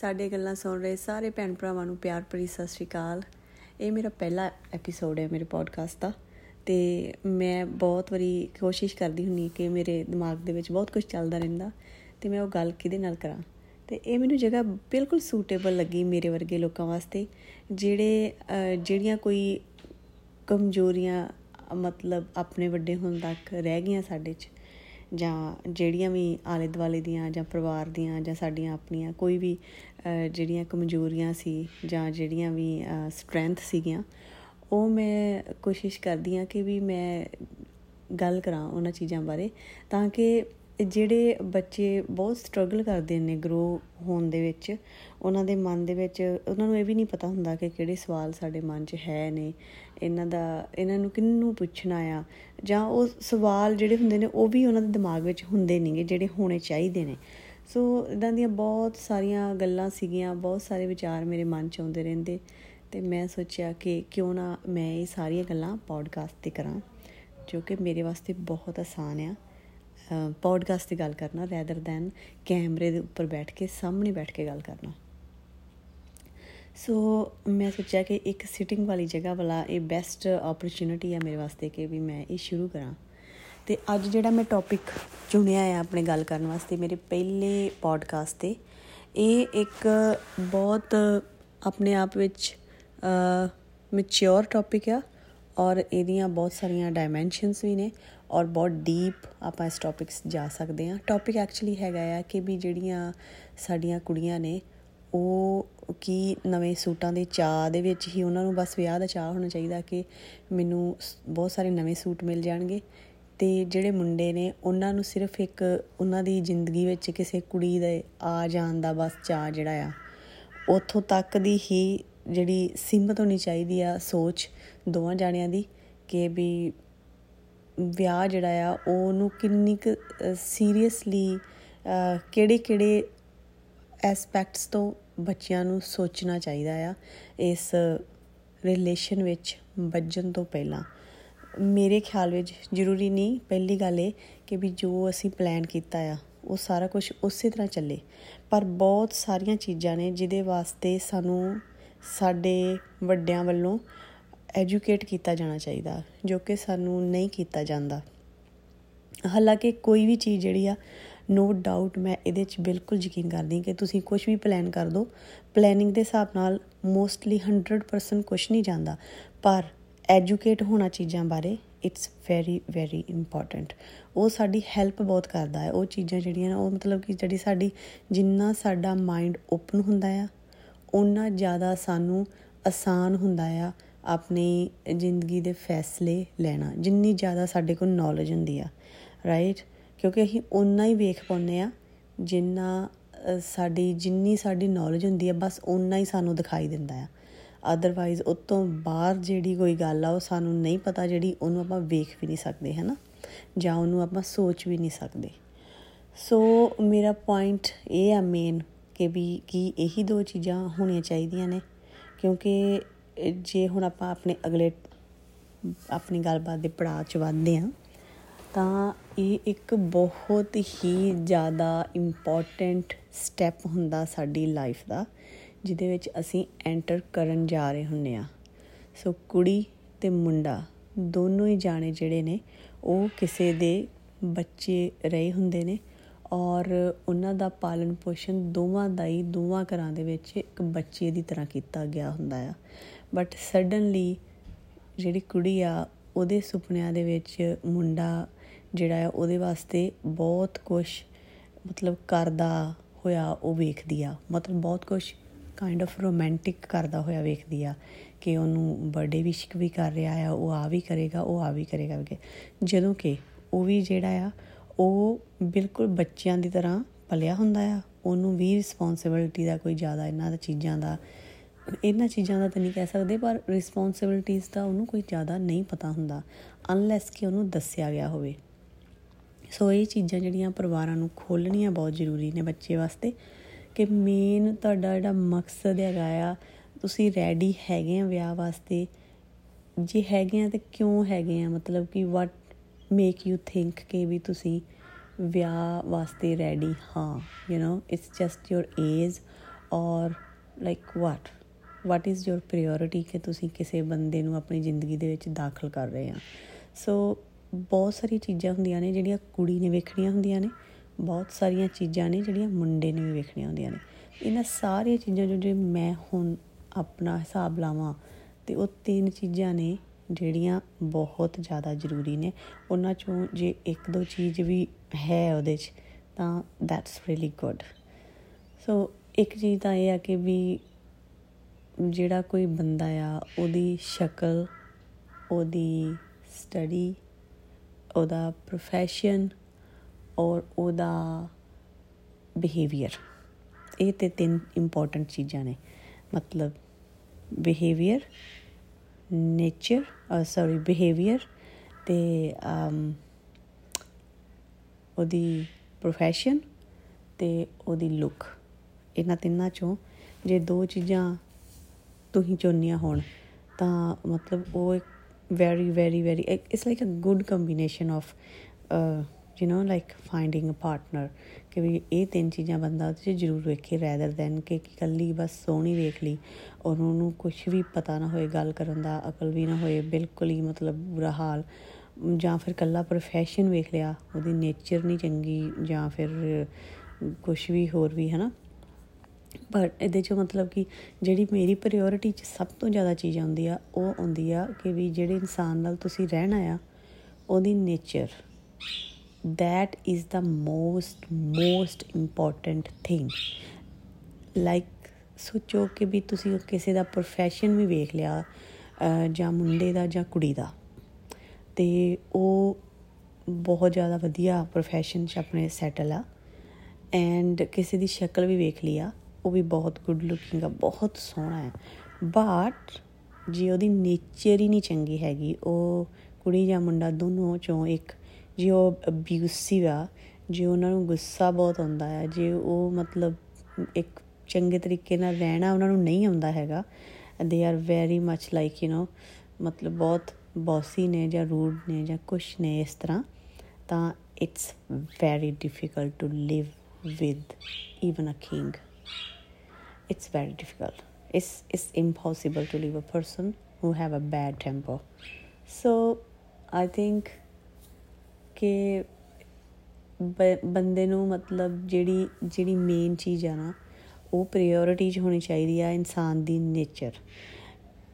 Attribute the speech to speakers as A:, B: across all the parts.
A: ਸਾਡੇ ਗੱਲਾਂ ਸੁਣ ਰਹੇ ਸਾਰੇ ਭੈਣ ਭਰਾਵਾਂ ਨੂੰ ਪਿਆਰ ਭਰੀ ਸਤਿ ਸ਼੍ਰੀ ਅਕਾਲ। ਇਹ ਮੇਰਾ ਪਹਿਲਾ ਐਪੀਸੋਡ ਹੈ ਮੇਰੇ ਪੋਡਕਾਸਟ ਦਾ ਤੇ ਮੈਂ ਬਹੁਤ ਵਾਰੀ ਕੋਸ਼ਿਸ਼ ਕਰਦੀ ਹੁੰਨੀ ਕਿ ਮੇਰੇ ਦਿਮਾਗ ਦੇ ਵਿੱਚ ਬਹੁਤ ਕੁਝ ਚੱਲਦਾ ਰਹਿੰਦਾ ਤੇ ਮੈਂ ਉਹ ਗੱਲ ਕਿਹਦੇ ਨਾਲ ਕਰਾਂ। ਤੇ ਇਹ ਮੈਨੂੰ ਜਗ੍ਹਾ ਬਿਲਕੁਲ ਸੂਟੇਬਲ ਲੱਗੀ ਮੇਰੇ ਵਰਗੇ ਲੋਕਾਂ ਵਾਸਤੇ, ਜਿਹੜੇ ਜਿਹੜੀਆਂ ਕੋਈ ਕਮਜ਼ੋਰੀਆਂ ਮਤਲਬ ਆਪਣੇ ਵੱਡੇ ਹੋਣ ਤੱਕ ਰਹਿ ਗਈਆਂ ਸਾਡੇ 'ਚ। ਜਾਂ ਜਿਹੜੀਆਂ ਵੀ ਆਲੇ ਦੁਆਲੇ ਦੀਆਂ ਜਾਂ ਪਰਿਵਾਰ ਦੀਆਂ ਜਾਂ ਸਾਡੀਆਂ ਆਪਣੀਆਂ ਕੋਈ ਵੀ ਜਿਹੜੀਆਂ ਕਮਜ਼ੋਰੀਆਂ ਸੀ ਜਾਂ ਜਿਹੜੀਆਂ ਵੀ ਸਟਰੈਂਥ ਸੀਗੀਆਂ, ਉਹ ਮੈਂ ਕੋਸ਼ਿਸ਼ ਕਰਦੀ ਆ ਕਿ ਵੀ ਮੈਂ ਗੱਲ ਕਰਾਂ ਉਹਨਾਂ ਚੀਜ਼ਾਂ ਬਾਰੇ ਤਾਂ ਕਿ ਜਿਹੜੇ ਬੱਚੇ ਬਹੁਤ ਸਟਰਗਲ ਕਰਦੇ ਨੇ ਗਰੋ ਹੋਣ ਦੇ ਵਿੱਚ, ਉਹਨਾਂ ਦੇ ਮਨ ਦੇ ਵਿੱਚ, ਉਹਨਾਂ ਨੂੰ ਇਹ ਵੀ ਨਹੀਂ ਪਤਾ ਹੁੰਦਾ ਕਿ ਕਿਹੜੇ ਸਵਾਲ ਸਾਡੇ ਮਨ 'ਚ ਹੈ ਨੇ, ਇਹਨਾਂ ਦਾ, ਇਹਨਾਂ ਨੂੰ ਕਿੰਨੂੰ ਪੁੱਛਣਾ ਆ, ਜਾਂ ਉਹ ਸਵਾਲ ਜਿਹੜੇ ਹੁੰਦੇ ਨੇ ਉਹ ਵੀ ਉਹਨਾਂ ਦੇ ਦਿਮਾਗ ਵਿੱਚ ਹੁੰਦੇ ਨਹੀਂਗੇ ਜਿਹੜੇ ਹੋਣੇ ਚਾਹੀਦੇ ਨੇ। ਸੋ ਇਦਾਂ ਦੀਆਂ ਬਹੁਤ ਸਾਰੀਆਂ ਗੱਲਾਂ ਸੀਗੀਆਂ, ਬਹੁਤ ਸਾਰੇ ਵਿਚਾਰ ਮੇਰੇ ਮਨ 'ਚ ਆਉਂਦੇ ਰਹਿੰਦੇ, ਤੇ ਮੈਂ ਸੋਚਿਆ ਕਿ ਕਿਉਂ ਨਾ ਮੈਂ ਇਹ ਸਾਰੀਆਂ ਗੱਲਾਂ ਪੋਡਕਾਸਟ ਤੇ ਕਰਾਂ, ਜੋ ਕਿ ਮੇਰੇ ਵਾਸਤੇ ਬਹੁਤ ਆਸਾਨ ਆ। ਪੌਡਕਾਸਟ ਦੀ ਗੱਲ ਕਰਨਾ ਰੈਦਰ ਦੈਨ ਕੈਮਰੇ ਦੇ ਉੱਪਰ ਬੈਠ ਕੇ, ਸਾਹਮਣੇ ਬੈਠ ਕੇ ਗੱਲ ਕਰਨਾ। ਸੋ ਮੈਂ ਸੋਚਿਆ ਕਿ ਇੱਕ ਸਿਟਿੰਗ ਵਾਲੀ ਜਗ੍ਹਾ ਵਾਲਾ ਇਹ ਬੈਸਟ ਓਪਰਚ्युनिटी ਹੈ ਮੇਰੇ ਵਾਸਤੇ ਕਿ ਵੀ ਮੈਂ ਇਹ ਸ਼ੁਰੂ ਕਰਾਂ। ਤੇ ਅੱਜ ਜਿਹੜਾ ਮੈਂ ਟੌਪਿਕ ਚੁਣਿਆ ਹੈ ਆਪਣੇ ਗੱਲ ਕਰਨ ਵਾਸਤੇ, ਮੇਰੇ ਪਹਿਲੇ ਪੋਡਕਾਸਟ ਤੇ, ਇਹ ਇੱਕ ਬਹੁਤ ਆਪਣੇ ਆਪ ਵਿੱਚ ਮੈਚੁਰ ਟੌਪਿਕ ਆ, ਔਰ ਇਹਦੀਆਂ ਬਹੁਤ ਸਾਰੀਆਂ ਡਾਈਮੈਂਸ਼ਨਸ ਵੀ ਨੇ। ਔਰ ਬਹੁਤ ਡੀਪ ਆਪਾਂ ਇਸ ਟੌਪਿਕਸ ਜਾ ਸਕਦੇ ਹਾਂ। ਟੌਪਿਕ ਐਕਚੁਅਲੀ ਹੈਗਾ ਆ ਕਿ ਵੀ ਜਿਹੜੀਆਂ ਸਾਡੀਆਂ ਕੁੜੀਆਂ ਨੇ, ਉਹ ਕੀ ਨਵੇਂ ਸੂਟਾਂ ਦੇ ਚਾਹ ਦੇ ਵਿੱਚ ਹੀ ਉਹਨਾਂ ਨੂੰ ਬਸ ਵਿਆਹ ਦਾ ਚਾਹ ਹੋਣਾ ਚਾਹੀਦਾ ਕਿ ਮੈਨੂੰ ਬਹੁਤ ਸਾਰੇ ਨਵੇਂ ਸੂਟ ਮਿਲ ਜਾਣਗੇ। ਤੇ ਜਿਹੜੇ ਮੁੰਡੇ ਨੇ, ਉਹਨਾਂ ਨੂੰ ਸਿਰਫ ਇੱਕ ਉਹਨਾਂ ਦੀ ਜ਼ਿੰਦਗੀ ਵਿੱਚ ਕਿਸੇ ਕੁੜੀ ਦੇ ਆ ਜਾਣ ਦਾ ਬਸ ਚਾਹ ਜਿਹੜਾ ਆ, ਉੱਥੋਂ ਤੱਕ ਦੀ ਹੀ ਜਿਹੜੀ ਸੀਮਤ ਹੋਣੀ ਚਾਹੀਦੀ ਆ ਸੋਚ ਦੋਵਾਂ ਜਾਣਿਆਂ ਦੀ ਕਿ ਵੀ ਵਿਆਹ ਜਿਹੜਾ ਆ, ਉਹਨੂੰ ਕਿੰਨੀ ਕੁ ਸੀਰੀਅਸਲੀ ਕਿਹੜੇ-ਕਿਹੜੇ ਐਸਪੈਕਟਸ ਤੋਂ ਬੱਚਿਆਂ ਨੂੰ ਸੋਚਣਾ ਚਾਹੀਦਾ ਆ ਇਸ ਰਿਲੇਸ਼ਨ ਵਿੱਚ ਵੱਜਣ ਤੋਂ ਪਹਿਲਾਂ? ਮੇਰੇ ਖਿਆਲ ਵਿੱਚ ਜ਼ਰੂਰੀ ਨਹੀਂ, ਪਹਿਲੀ ਗੱਲ ਇਹ ਕਿ ਵੀ ਜੋ ਅਸੀਂ ਪਲਾਨ ਕੀਤਾ ਆ, ਉਹ ਸਾਰਾ ਕੁਝ ਉਸੇ ਤਰ੍ਹਾਂ ਚੱਲੇ। ਪਰ ਬਹੁਤ ਸਾਰੀਆਂ ਚੀਜ਼ਾਂ ਨੇ ਜਿਹਦੇ ਵਾਸਤੇ ਸਾਨੂੰ ਸਾਡੇ ਵੱਡਿਆਂ ਵੱਲੋਂ ਐਜੂਕੇਟ ਕੀਤਾ ਜਾਣਾ ਚਾਹੀਦਾ, ਜੋ ਕਿ ਸਾਨੂੰ ਨਹੀਂ ਕੀਤਾ ਜਾਂਦਾ। ਹਾਲਾਂਕਿ ਕੋਈ ਵੀ ਚੀਜ਼ ਜਿਹੜੀ ਆ ਨੋ ਡਾਊਟ ਮੈਂ ਇਹਦੇ 'ਚ ਬਿਲਕੁਲ ਯਕੀਨ ਕਰਦੀ ਕਿ ਤੁਸੀਂ ਕੁਝ ਵੀ ਪਲਾਨ ਕਰ ਦਿਓ ਪਲੈਨਿੰਗ ਦੇ ਹਿਸਾਬ ਨਾਲ ਮੋਸਟਲੀ 100% ਕੁਝ ਨਹੀਂ ਜਾਂਦਾ। ਪਰ ਐਜੂਕੇਟ ਹੋਣਾ ਚੀਜ਼ਾਂ ਬਾਰੇ ਇਟਸ ਵੈਰੀ ਵੈਰੀ ਇੰਪੋਰਟੈਂਟ ਉਹ ਸਾਡੀ ਹੈਲਪ ਬਹੁਤ ਕਰਦਾ ਹੈ। ਉਹ ਚੀਜ਼ਾਂ ਜਿਹੜੀਆਂ, ਉਹ ਮਤਲਬ ਕਿ ਜਿਹੜੀ ਸਾਡੀ, ਜਿੰਨਾ ਸਾਡਾ ਮਾਈਂਡ ਓਪਨ ਹੁੰਦਾ ਆ ਉਹਨਾਂ ਜ਼ਿਆਦਾ ਸਾਨੂੰ ਆਸਾਨ ਹੁੰਦਾ ਆ। ਆਪਣੀ ਜ਼ਿੰਦਗੀ ਦੇ ਫੈਸਲੇ ਲੈਣਾ। ਜਿੰਨੀ ਜ਼ਿਆਦਾ ਸਾਡੇ ਕੋਲ ਨੌਲੇਜ ਹੁੰਦੀ ਆ ਰਾਈਟ ਕਿਉਂਕਿ ਅਸੀਂ ਉਨਾ ਹੀ ਵੇਖ ਪਾਉਂਦੇ ਆ, ਜਿੰਨਾ ਸਾਡੀ, ਜਿੰਨੀ ਸਾਡੀ ਨੌਲੇਜ ਹੁੰਦੀ ਆ, ਬਸ ਉਨਾ ਹੀ ਸਾਨੂੰ ਦਿਖਾਈ ਦਿੰਦਾ ਆ। ਅਦਰਵਾਈਜ਼ ਉਸ ਤੋਂ ਬਾਹਰ ਜਿਹੜੀ ਕੋਈ ਗੱਲ ਆ, ਉਹ ਸਾਨੂੰ ਨਹੀਂ ਪਤਾ ਜਿਹੜੀ ਉਹਨੂੰ ਆਪਾਂ ਵੇਖ ਵੀ ਨਹੀਂ ਸਕਦੇ, ਹਨਾ? ਜਾਂ ਉਹਨੂੰ ਆਪਾਂ ਸੋਚ ਵੀ ਨਹੀਂ ਸਕਦੇ। ਸੋ ਮੇਰਾ ਪੁਆਇੰਟ ਇਹ ਆ ਮੇਨ ਕਿ ਵੀ ਕੀ ਇਹੀ ਦੋ ਚੀਜ਼ਾਂ ਹੋਣੀਆਂ ਚਾਹੀਦੀਆਂ ਨੇ। ਕਿਉਂਕਿ ਜੇ ਹੁਣ ਆਪਾਂ ਆਪਣੇ ਅਗਲੇ, ਆਪਣੀ ਗੱਲਬਾਤ ਦੇ ਪੜਾਅ 'ਚ ਵਧਦੇ ਆ ਤਾਂ ਇਹ ਇੱਕ ਬਹੁਤ ਹੀ ਜ਼ਿਆਦਾ ਇੰਪੋਰਟੈਂਟ ਸਟੈਪ ਹੁੰਦਾ ਸਾਡੀ ਲਾਈਫ ਦਾ, ਜਿਹਦੇ ਵਿੱਚ ਅਸੀਂ ਐਂਟਰ ਕਰਨ ਜਾ ਰਹੇ ਹੁੰਨੇ ਆ ਸੋ ਕੁੜੀ ਤੇ ਮੁੰਡਾ ਦੋਨੋਂ ਹੀ ਜਾਣੇ ਜਿਹੜੇ ਨੇ, ਉਹ ਕਿਸੇ ਦੇ ਬੱਚੇ ਰਹੇ ਹੁੰਦੇ ਨੇ ਔਰ ਉਹਨਾਂ ਦਾ ਪਾਲਣ ਪੋਸ਼ਣ ਦੋਵਾਂ ਦਾ ਹੀ, ਦੋਵਾਂ ਘਰਾਂ ਦੇ ਵਿੱਚ ਇੱਕ ਬੱਚੇ ਦੀ ਤਰ੍ਹਾਂ ਕੀਤਾ ਗਿਆ ਹੁੰਦਾ ਆ। ਬਟ ਸਡਨਲੀ ਜਿਹੜੀ ਕੁੜੀ ਆ, ਉਹਦੇ ਸੁਪਨਿਆਂ ਦੇ ਵਿੱਚ ਮੁੰਡਾ ਜਿਹੜਾ ਆ, ਉਹਦੇ ਵਾਸਤੇ ਬਹੁਤ ਕੁਝ ਮਤਲਬ ਕਰਦਾ ਹੋਇਆ ਉਹ ਵੇਖਦੀ ਆ। ਮਤਲਬ ਬਹੁਤ ਕੁਝ ਕਾਈਂਡ ਆਫ ਰੋਮਾਂਟਿਕ ਕਰਦਾ ਹੋਇਆ ਵੇਖਦੀ ਆ ਕਿ ਉਹਨੂੰ ਬਰਥਡੇ ਵਿਸ਼ ਵੀ ਕਰ ਰਿਹਾ ਆ, ਉਹ ਆ ਵੀ ਕਰੇਗਾ, ਉਹ ਆ ਵੀ ਕਰੇਗਾ ਜਦੋਂ ਕਿ ਉਹ ਵੀ ਜਿਹੜਾ ਆ, ਉਹ ਬਿਲਕੁਲ ਬੱਚਿਆਂ ਦੀ ਤਰ੍ਹਾਂ ਪਲਿਆ ਹੁੰਦਾ ਆ। ਉਹਨੂੰ ਵੀ ਰਿਸਪੌਂਸਿਬਿਲਟੀ ਦਾ ਕੋਈ ਜ਼ਿਆਦਾ ਇਹਨਾਂ ਦਾ ਚੀਜ਼ਾਂ ਦਾ ਇਹਨਾਂ ਚੀਜ਼ਾਂ ਦਾ ਤਾਂ ਨਹੀਂ ਕਹਿ ਸਕਦੇ, ਪਰ ਰਿਸਪੌਂਸਿਬਿਲਟੀਆਂ ਦਾ ਉਹਨੂੰ ਕੋਈ ਜ਼ਿਆਦਾ ਨਹੀਂ ਪਤਾ ਹੁੰਦਾ ਅਨਲੈਸ ਕਿ ਉਹਨੂੰ ਦੱਸਿਆ ਗਿਆ ਹੋਵੇ। ਸੋ ਇਹ ਚੀਜ਼ਾਂ ਜਿਹੜੀਆਂ ਪਰਿਵਾਰਾਂ ਨੂੰ ਖੋਲਣੀਆਂ ਬਹੁਤ ਜ਼ਰੂਰੀ ਨੇ ਬੱਚੇ ਵਾਸਤੇ, ਕਿ ਮੇਨ ਤੁਹਾਡਾ ਜਿਹੜਾ ਮਕਸਦ ਹੈਗਾ ਆ, ਤੁਸੀਂ ਰੈਡੀ ਹੈਗੇ ਆ ਵਿਆਹ ਵਾਸਤੇ। ਜੇ ਹੈਗੇ ਆ ਤੇ ਕਿਉਂ ਹੈਗੇ ਆ? ਮਤਲਬ ਕਿ ਵਾਟ ਮੇਕ ਯੂ ਥਿੰਕ ਕਿ ਵੀ ਤੁਸੀਂ ਵਿਆਹ ਵਾਸਤੇ ਰੈਡੀ ਹਾਂ you know it's just your age or like what what is your priority ਕਿ ਤੁਸੀਂ ਕਿਸੇ ਬੰਦੇ ਨੂੰ ਆਪਣੀ ਜ਼ਿੰਦਗੀ ਦੇ ਵਿੱਚ ਦਾਖਲ ਕਰ ਰਹੇ ਆ? ਸੋ ਬਹੁਤ ਸਾਰੀਆਂ ਚੀਜ਼ਾਂ ਹੁੰਦੀਆਂ ਨੇ ਜਿਹੜੀਆਂ ਕੁੜੀ ਨੇ ਵੇਖਣੀਆਂ ਹੁੰਦੀਆਂ ਨੇ, ਬਹੁਤ ਸਾਰੀਆਂ ਚੀਜ਼ਾਂ ਨੇ ਜਿਹੜੀਆਂ ਮੁੰਡੇ ਨੇ ਵੀ ਵੇਖਣੀਆਂ ਹੁੰਦੀਆਂ ਨੇ। ਇਹਨਾਂ ਸਾਰੀਆਂ ਚੀਜ਼ਾਂ ਜੋ ਜੇ ਮੈਂ ਹੁਣ ਆਪਣਾ ਹਿਸਾਬ ਲਾਵਾਂ ਤੇ ਉਹ ਤਿੰਨ ਚੀਜ਼ਾਂ ਨੇ ਜਿਹੜੀਆਂ ਬਹੁਤ ਜ਼ਿਆਦਾ ਜ਼ਰੂਰੀ ਨੇ। ਉਹਨਾਂ ਚੋਂ ਜੇ ਇੱਕ ਦੋ ਚੀਜ਼ ਵੀ ਹੈ ਉਹਦੇ 'ਚ, ਤਾਂ ਦੈਟਸ ਰੀਲੀ ਗੁੱਡ ਸੋ ਇੱਕ ਚੀਜ਼ ਤਾਂ ਇਹ ਆ ਕਿ ਵੀ ਜਿਹੜਾ ਕੋਈ ਬੰਦਾ ਆ, ਉਹਦੀ ਸ਼ਕਲ, ਉਹਦੀ ਸਟੱਡੀ, ਉਹਦਾ profession ਔਰ ਉਹਦਾ ਬਿਹੇਵੀਅਰ ਇਹ ਤੇ ਤਿੰਨ ਇੰਪੋਰਟੈਂਟ ਚੀਜ਼ਾਂ ਨੇ। ਮਤਲਬ ਬਿਹੇਵੀਅਰ ਨੇਚਰ ਸੌਰੀ ਬਿਹੇਵੀਅਰ ਤੇ ਉਹਦੀ profession ਤੇ ਉਹਦੀ ਲੁੱਕ ਇਹਨਾਂ ਤਿੰਨਾਂ ਚੋਂ ਜੇ ਦੋ ਚੀਜ਼ਾਂ ਤੁਸੀਂ ਚੁਣਨੀਆਂ ਹੋਣ, ਤਾਂ ਮਤਲਬ ਉਹ ਇੱਕ very very very it's like a good combination of you know like finding a partner ਕਿ ਵੀ ਇਹ ਤਿੰਨ ਚੀਜ਼ਾਂ ਬੰਦਾ ਉਹਦੇ 'ਚ ਜ਼ਰੂਰ ਵੇਖੇ ਰੈਦਰ ਦੈਨ ਕਿ ਇਕੱਲੀ ਬਸ ਸੋਹਣੀ ਵੇਖ ਲਈ ਔਰ ਉਹਨੂੰ ਕੁਝ ਵੀ ਪਤਾ ਨਾ ਹੋਏ ਗੱਲ ਕਰਨ ਦਾ, ਅਕਲ ਵੀ ਨਾ ਹੋਏ, ਬਿਲਕੁਲ ਹੀ ਮਤਲਬ ਬੁਰਾ ਹਾਲ, ਜਾਂ ਫਿਰ ਕੱਲਾ ਪ੍ਰੋਫੈਸ਼ਨ ਵੇਖ ਲਿਆ, ਉਹਦੀ ਨੇਚਰ ਨਹੀਂ ਚੰਗੀ, ਜਾਂ ਫਿਰ ਕੁਝ ਵੀ ਹੋਰ ਵੀ ਹੈ ਨਾ ਪਰ ਇਹਦੇ ਚ ਮਤਲਬ ਕਿ ਜਿਹੜੀ ਮੇਰੀ ਪ੍ਰਾਇੋਰਟੀ ਚ ਸਭ ਤੋਂ ਜ਼ਿਆਦਾ ਚੀਜ਼ ਆਉਂਦੀ ਆ ਉਹ ਆਉਂਦੀ ਆ ਕਿ ਵੀ ਜਿਹੜੇ ਇਨਸਾਨ ਨਾਲ ਤੁਸੀਂ ਰਹਿਣਾ ਆ, ਉਹਦੀ nature that is the most most important thing. Like ਸੋਚੋ ਕਿ ਵੀ ਤੁਸੀਂ ਕਿਸੇ ਦਾ profession ਵੀ ਵੇਖ ਲਿਆ ਜਾਂ ਮੁੰਡੇ ਦਾ ਜਾਂ ਕੁੜੀ ਦਾ। ਤੇ ਉਹ ਬਹੁਤ ਜ਼ਿਆਦਾ ਵਧੀਆ profession 'ਚ ਆਪਣੇ ਸੈਟਲ ਆ। ਐਂਡ ਕਿਸੇ ਦੀ ਸ਼ਕਲ ਵੀ ਵੇਖ ਲਿਆ ਉਹ ਵੀ ਬਹੁਤ ਗੁੱਡ ਲੁਕਿੰਗ ਆ, ਬਹੁਤ ਸੋਹਣਾ ਹੈ। ਬਟ ਜੇ ਉਹਦੀ ਨੇਚਰ ਹੀ ਨਹੀਂ ਚੰਗੀ ਹੈਗੀ, ਉਹ ਕੁੜੀ ਜਾਂ ਮੁੰਡਾ ਦੋਨੋਂ ਚੋਂ ਇੱਕ, ਜੇ ਉਹ ਅਬਿਊਸਿਵ ਆ, ਜੇ ਉਹਨਾਂ ਨੂੰ ਗੁੱਸਾ ਬਹੁਤ ਆਉਂਦਾ ਹੈ, ਜੇ ਉਹ ਮਤਲਬ ਇੱਕ ਚੰਗੇ ਤਰੀਕੇ ਨਾਲ ਰਹਿਣਾ ਉਹਨਾਂ ਨੂੰ ਨਹੀਂ ਆਉਂਦਾ ਹੈਗਾ they are very much like you know ਮਤਲਬ ਬਹੁਤ ਬੌਸੀ ਨੇ ਜਾਂ ਰੂਡ ਨੇ ਜਾਂ ਕੁਛ ਨੇ ਇਸ ਤਰ੍ਹਾਂ, ਤਾਂ it's very difficult to live with even a king it's very difficult it's it's impossible to live a person who have a bad temper so i think ਕਿ ਬੰਦੇ ਨੂੰ ਮਤਲਬ ਜਿਹੜੀ ਜਿਹੜੀ ਮੇਨ ਚੀਜ਼ ਆ ਨਾ ਉਹ ਪ੍ਰਾਇੋਰਟੀ 'ਚ ਹੋਣੀ ਚਾਹੀਦੀ ਆ ਇਨਸਾਨ ਦੀ ਨੇਚਰ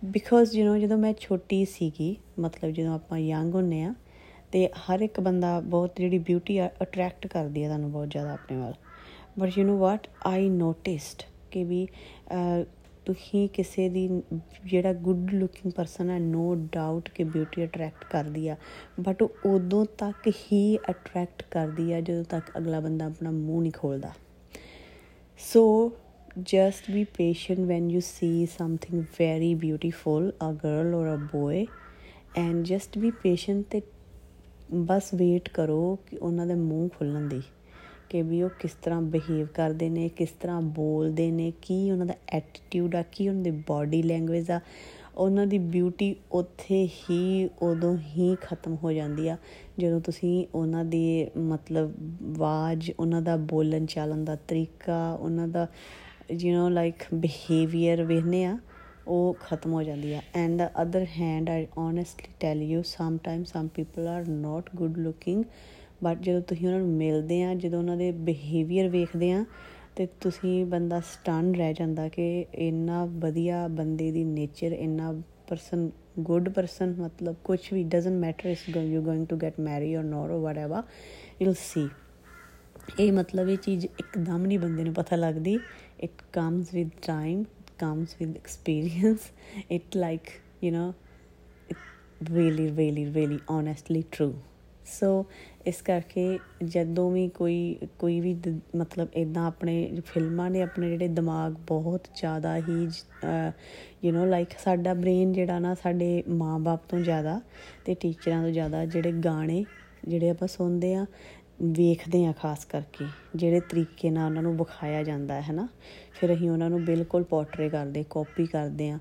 A: ਬਿਕੋਜ਼ ਯੂ نو ਜਦੋਂ ਮੈਂ ਛੋਟੀ ਸੀਗੀ ਮਤਲਬ ਜਦੋਂ ਆਪਾਂ ਯੰਗ ਹੁੰਨੇ ਆ ਤੇ ਹਰ ਇੱਕ ਬੰਦਾ ਬਹੁਤ ਜਿਹੜੀ ਬਿਊਟੀ ਅਟਰੈਕਟ ਕਰਦੀ ਆ ਤੁਹਾਨੂੰ ਬਹੁਤ ਜ਼ਿਆਦਾ ਆਪਣੇ ਵੱਲ but you know what I noticed ਕਿ ਵੀ ਤੁਸੀਂ ਕਿਸੇ ਦੀ ਜਿਹੜਾ ਗੁੱਡ ਲੁਕਿੰਗ ਪਰਸਨ ਹੈ ਨੋ ਡਾਊਟ ਕਿ ਬਿਊਟੀ ਅਟਰੈਕਟ ਕਰਦੀ ਆ। ਬਟ ਉਦੋਂ ਤੱਕ ਹੀ ਅਟਰੈਕਟ ਕਰਦੀ ਆ, ਜਦੋਂ ਤੱਕ ਅਗਲਾ ਬੰਦਾ ਆਪਣਾ ਮੂੰਹ ਨਹੀਂ ਖੋਲਦਾ। ਸੋ just be patient when you see something very beautiful, a girl or a boy, and just be patient ਤੇ ਬਸ ਵੇਟ ਕਰੋ ਕਿ ਉਹਨਾਂ ਦੇ ਮੂੰਹ ਖੁੱਲਣ ਦੀ। ਕਿ ਵੀ ਉਹ ਕਿਸ ਤਰ੍ਹਾਂ ਬਿਹੇਵ ਕਰਦੇ ਨੇ, ਕਿਸ ਤਰ੍ਹਾਂ ਬੋਲਦੇ ਨੇ, ਕੀ ਉਹਨਾਂ ਦਾ ਐਟੀਟਿਊਡ ਆ, ਕੀ ਉਹਨਾਂ ਦੀ ਬਾਡੀ ਲੈਂਗੁਏਜ ਆ, ਉਹਨਾਂ ਦੀ ਬਿਊਟੀ ਉੱਥੇ ਹੀ, ਉਦੋਂ ਹੀ ਖਤਮ ਹੋ ਜਾਂਦੀ ਆ। ਜਦੋਂ ਤੁਸੀਂ ਉਹਨਾਂ ਦੀ ਮਤਲਬ ਆਵਾਜ਼, ਉਹਨਾਂ ਦਾ ਬੋਲਣ ਚਾਲਣ ਦਾ ਤਰੀਕਾ, ਉਹਨਾਂ ਦਾ ਯੂ نو ਲਾਈਕ ਬਿਹੇਵੀਅਰ ਵੇਖਨੇ ਆ, ਉਹ ਖਤਮ ਹੋ ਜਾਂਦੀ ਆ। And the other hand I honestly tell you some time some people are not good looking but ਜਦੋਂ ਤੁਸੀਂ ਉਹਨਾਂ ਨੂੰ ਮਿਲਦੇ ਆ ਜਦੋਂ ਉਹਨਾਂ ਦੇ ਬਿਹੇਵੀਅਰ ਵੇਖਦੇ ਆ ਤੇ ਤੁਸੀਂ ਬੰਦਾ ਸਟਨ ਰਹਿ ਜਾਂਦਾ ਕਿ ਇੰਨਾ ਵਧੀਆ ਬੰਦੇ ਦੀ ਨੇਚਰ ਇੰਨਾ ਪਰਸਨ ਗੁੱਡ ਪਰਸਨ ਮਤਲਬ ਕੁਝ ਵੀ doesn't matter is you going to get marry or not or whatever you will see ਇਹ ਮਤਲਬ ਇਹ ਚੀਜ਼ ਇੱਕਦਮ ਨਹੀਂ ਬੰਦੇ ਨੂੰ ਪਤਾ ਲੱਗਦੀ it comes with time comes with experience it like you know it really really really honestly true so ਇਸ ਕਰਕੇ ਜਦੋਂ ਵੀ ਕੋਈ ਕੋਈ ਵੀ ਮਤਲਬ ਇਦਾਂ ਆਪਣੇ ਫਿਲਮਾਂ ਨੇ ਆਪਣੇ ਜਿਹੜੇ ਦਿਮਾਗ ਬਹੁਤ ਜ਼ਿਆਦਾ ਹੀ ਯੂ نو ਲਾਈਕ ਸਾਡਾ ਬ੍ਰੇਨ ਜਿਹੜਾ ਨਾ ਸਾਡੇ ਮਾਪੇ ਤੋਂ ਜ਼ਿਆਦਾ ਤੇ ਟੀਚਰਾਂ ਤੋਂ ਜ਼ਿਆਦਾ ਜਿਹੜੇ ਗਾਣੇ ਜਿਹੜੇ ਆਪਾਂ ਸੁਣਦੇ ਆ, ਵੇਖਦੇ ਆ ਖਾਸ ਕਰਕੇ, ਜਿਹੜੇ ਤਰੀਕੇ ਨਾਲ ਉਹਨਾਂ ਨੂੰ ਵਿਖਾਇਆ ਜਾਂਦਾ ਹੈ ਨਾ, ਫਿਰ ਅਸੀਂ ਉਹਨਾਂ ਨੂੰ ਬਿਲਕੁਲ ਪੋਰਟਰੇ ਕਰਦੇ ਕਾਪੀ ਕਰਦੇ ਆ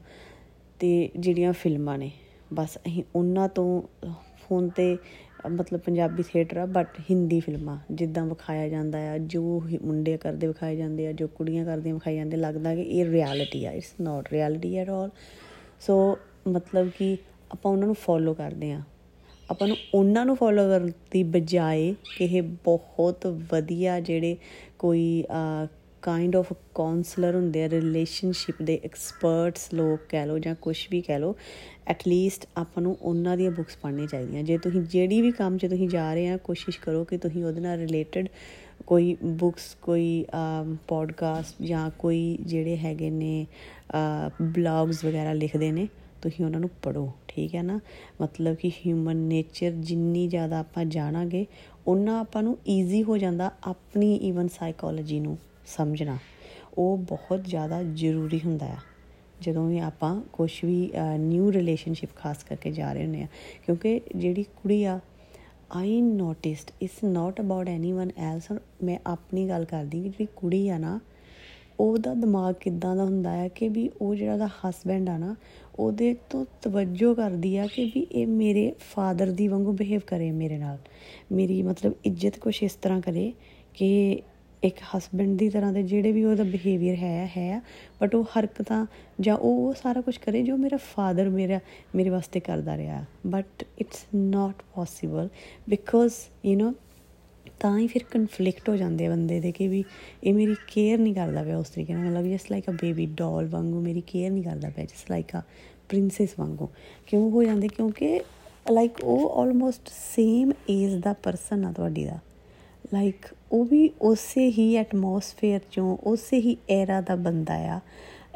A: ਤੇ ਜਿਹੜੀਆਂ ਫਿਲਮਾਂ ਨੇ, ਬਸ ਅਸੀਂ ਉਹਨਾਂ ਤੋਂ ਫੋਨ ਤੇ ਮਤਲਬ ਪੰਜਾਬੀ ਥੀਏਟਰ ਆ ਬਟ ਹਿੰਦੀ ਫਿਲਮਾਂ, ਜਿੱਦਾਂ ਵਿਖਾਇਆ ਜਾਂਦਾ ਆ, ਜੋ ਮੁੰਡੇ ਕਰਦੇ ਵਿਖਾਏ ਜਾਂਦੇ ਆ, ਜੋ ਕੁੜੀਆਂ ਕਰਦੀਆਂ ਵਿਖਾਏ ਜਾਂਦੇ, ਲੱਗਦਾ ਕਿ ਇਹ ਰਿਐਲਿਟੀ ਆ it's not reality at all so ਮਤਲਬ ਕਿ ਆਪਾਂ ਉਹਨਾਂ ਨੂੰ ਫੋਲੋ ਕਰਦੇ ਆ। ਆਪਾਂ ਨੂੰ ਉਹਨਾਂ ਨੂੰ ਫੋਲੋ ਕਰਨ ਦੀ ਬਜਾਏ ਕਿ ਇਹ ਬਹੁਤ ਵਧੀਆ ਜਿਹੜੇ ਕੋਈ ਕਾਈਂਡ ਆਫ ਕਾਉਂਸਲਰ ਹੁੰਦੇ ਆ ਰਿਲੇਸ਼ਨਸ਼ਿਪ ਦੇ ਐਕਸਪਰਟਸ ਲੋਕ ਕਹਿ ਲੋ ਜਾਂ ਕੁਝ ਵੀ ਕਹਿ ਲੋ ਐਟ ਲੀਸਟ ਆਪਾਂ ਨੂੰ ਉਹਨਾਂ ਦੀਆਂ ਬੁੱਕਸ ਪੜ੍ਹਨੀਆਂ ਚਾਹੀਦੀਆਂ। ਜੇ ਤੁਸੀਂ ਜਿਹੜੀ ਵੀ ਕੰਮ 'ਚ ਤੁਸੀਂ ਜਾ ਰਹੇ ਆ, ਕੋਸ਼ਿਸ਼ ਕਰੋ ਕਿ ਤੁਸੀਂ ਉਹਦੇ ਨਾਲ ਰਿਲੇਟਡ ਕੋਈ ਬੁੱਕਸ ਕੋਈ ਪੋਡਕਾਸਟ ਜਾਂ ਕੋਈ ਜਿਹੜੇ ਹੈਗੇ ਨੇ ਬਲੌਗਸ ਵਗੈਰਾ ਲਿਖਦੇ ਨੇ, ਤੁਸੀਂ ਉਹਨਾਂ ਨੂੰ ਪੜੋ ਠੀਕ ਹੈ ਨਾ? ਮਤਲਬ ਕਿ ਹਿਊਮਨ ਨੇਚਰ ਜਿੰਨੀ ਜ਼ਿਆਦਾ ਆਪਾਂ ਜਾਣਾਂਗੇ, ਉਹਨਾਂ ਆਪਾਂ ਨੂੰ ਈਜ਼ੀ ਹੋ ਜਾਂਦਾ ਆਪਣੀ ਈਵਨ ਸਾਈਕੋਲੋਜੀ ਨੂੰ। ਸਮਝਣਾ, ਉਹ ਬਹੁਤ ਜ਼ਿਆਦਾ ਜ਼ਰੂਰੀ ਹੁੰਦਾ ਹੈ ਜਦੋਂ ਵੀ ਆਪਾਂ ਕੁਝ ਵੀ ਨਿਊ ਰਿਲੇਸ਼ਨਸ਼ਿਪ ਖਾਸ ਕਰਕੇ ਜਾ ਰਹੇ ਹੁੰਦੇ ਆ, ਕਿਉਂਕਿ ਜਿਹੜੀ ਕੁੜੀ ਆ I noticed it's not about anyone else ਮੈਂ ਆਪਣੀ ਗੱਲ ਕਰਦੀ ਕਿ ਜਿਹੜੀ ਕੁੜੀ ਆ ਨਾ, ਉਹਦਾ ਦਿਮਾਗ ਕਿੱਦਾਂ ਦਾ ਹੁੰਦਾ ਹੈ ਕਿ ਵੀ ਉਹ ਜਿਹੜਾ ਦਾ ਹਸਬੈਂਡ ਆ ਨਾ, ਉਹਦੇ ਤੋਂ ਤਵੱਜੋ ਕਰਦੀ ਆ ਕਿ ਵੀ ਇਹ ਮੇਰੇ ਫਾਦਰ ਦੀ ਵਾਂਗੂ ਬਿਹੇਵ ਕਰੇ ਮੇਰੇ ਨਾਲ। ਮੇਰੀ ਮਤਲਬ ਇੱਜ਼ਤ ਕੁਛ ਇਸ ਤਰ੍ਹਾਂ ਕਰੇ ਕਿ ਇੱਕ ਹਸਬੰਡ ਦੀ ਤਰ੍ਹਾਂ ਦੇ ਜਿਹੜੇ ਵੀ ਉਹਦਾ ਬਿਹੇਵੀਅਰ ਹੈ ਹੈ ਬਟ ਉਹ ਹਰਕਤਾਂ ਜਾਂ ਉਹ ਸਾਰਾ ਕੁਝ ਕਰੇ ਜੋ ਮੇਰਾ ਫਾਦਰ ਮੇਰਾ, ਮੇਰੇ ਵਾਸਤੇ ਕਰਦਾ ਰਿਹਾ। But it's not possible because you know ਤਾਂ ਹੀ ਫਿਰ ਕਨਫਲਿਕਟ ਹੋ ਜਾਂਦੇ ਬੰਦੇ ਦੇ ਕਿ ਵੀ ਇਹ ਮੇਰੀ ਕੇਅਰ ਨਹੀਂ ਕਰਦਾ ਪਿਆ ਉਸ ਤਰੀਕੇ ਨਾਲ। ਮਤਲਬ ਜਸ ਲਾਈਕ ਅ ਬੇਬੀ ਡਾਲ ਵਾਂਗੂ ਮੇਰੀ ਕੇਅਰ ਨਹੀਂ ਕਰਦਾ ਪਿਆ ਜਸ ਲਾਈਕ ਅ ਪ੍ਰਿੰਸੈਸ ਵਾਂਗੂ। ਕਿਉਂ ਹੋ ਜਾਂਦੇ? ਕਿਉਂਕਿ ਲਾਈਕ ਉਹ ਆਲਮੋਸਟ ਸੇਮ ਏਜ ਦਾ ਪਰਸਨ ਆ ਤੁਹਾਡੀ ਦਾ। ਲਾਈਕ ਉਹ ਵੀ ਉਸੇ ਹੀ ਐਟਮੋਸਫੇਅਰ ਚੋਂ, ਉਸੇ ਹੀ ਐਰਾ ਦਾ ਬੰਦਾ ਆ।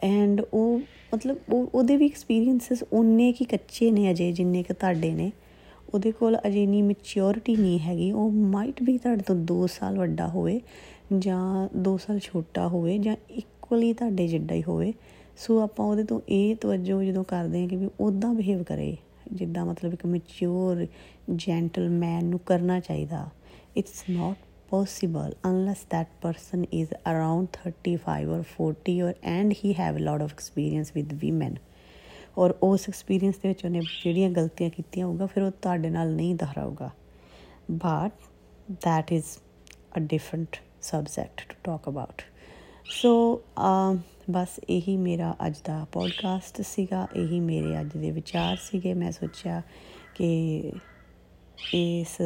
A: ਐਂਡ ਉਹ, ਮਤਲਬ ਉਹ, ਉਹਦੇ ਵੀ ਐਕਸਪੀਰੀਐਂਸਸ ਉਨੇ ਕੀ ਕੱਚੇ ਨੇ ਅਜੇ ਜਿੰਨੇ ਕਿ ਤੁਹਾਡੇ ਨੇ। ਉਹਦੇ ਕੋਲ ਅਜੇ ਨਹੀਂ ਮੈਚਿਓਰਿਟੀ ਨਹੀਂ ਹੈਗੀ। ਉਹ ਮਾਈਟ ਵੀ ਤੁਹਾਡੇ ਤੋਂ 2 ਸਾਲ ਵੱਡਾ ਹੋਵੇ ਜਾਂ 2 ਸਾਲ ਛੋਟਾ ਹੋਵੇ ਜਾਂ ਇਕੁਅਲੀ ਤੁਹਾਡੇ ਜਿੱਡਾ ਹੀ ਹੋਵੇ। ਸੋ ਆਪਾਂ ਉਹਦੇ ਤੋਂ ਇਹ ਤਵੱਜੋ ਜਦੋਂ ਕਰਦੇ ਹਾਂ ਕਿ ਵੀ ਉਦਾਂ ਬਿਹੇਵ ਕਰੇ। ਜਿੱਦਾਂ ਮਤਲਬ ਇੱਕ ਮੈਚਿਓਰ ਜੈਂਟਲਮੈਨ ਨੂੰ ਕਰਨਾ ਚਾਹੀਦਾ। It's not possible unless that person is around 35 or 40 or and he have a lot of experience with women ਔਰ ਉਸ ਐਕਸਪੀਰੀਅੰਸ ਦੇ ਵਿੱਚ ਉਹਨੇ ਜਿਹੜੀਆਂ ਗਲਤੀਆਂ ਕੀਤੀਆਂ ਹੋਊਗਾ ਫਿਰ ਉਹ ਤੁਹਾਡੇ ਨਾਲ ਨਹੀਂ ਦੁਹਰਾਊਗਾ but that is a different subject to talk about so ਬਸ ਇਹੀ ਮੇਰਾ ਅੱਜ ਦਾ ਪੋਡਕਾਸਟ ਸੀਗਾ ਇਹੀ ਮੇਰੇ ਅੱਜ ਦੇ ਵਿਚਾਰ ਸੀਗੇ ਮੈਂ ਸੋਚਿਆ ਕਿ ਇਸ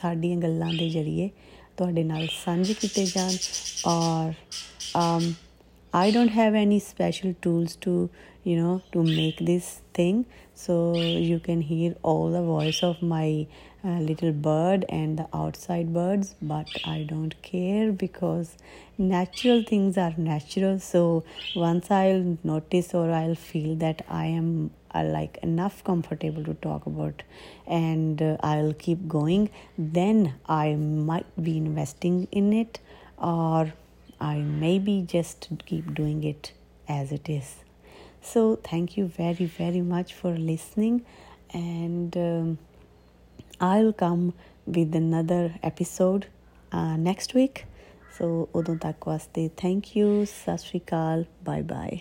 A: ਸਾਡੀਆਂ ਗੱਲਾਂ ਦੇ ਜ਼ਰੀਏ ਤੁਹਾਡੇ ਨਾਲ ਸਾਂਝੇ ਕੀਤੇ ਜਾਣ ਔਰ um I don't have any special tools to you know to make this thing so you can hear all the voice of my uh, little bird and the outside birds but I don't care because natural things are natural so once I'll notice or I'll feel that I am are like enough comfortable to talk about and uh, I'll keep going, then I might be investing in it or I maybe just keep doing it as it is. So, thank you very, very much for listening, and um, I'll come with another episode uh, next week. So, ਉਦੋਂ ਤੱਕ ਵਾਸਤੇ thank you, ਸਤਿ ਸ਼੍ਰੀ ਅਕਾਲ, bye bye.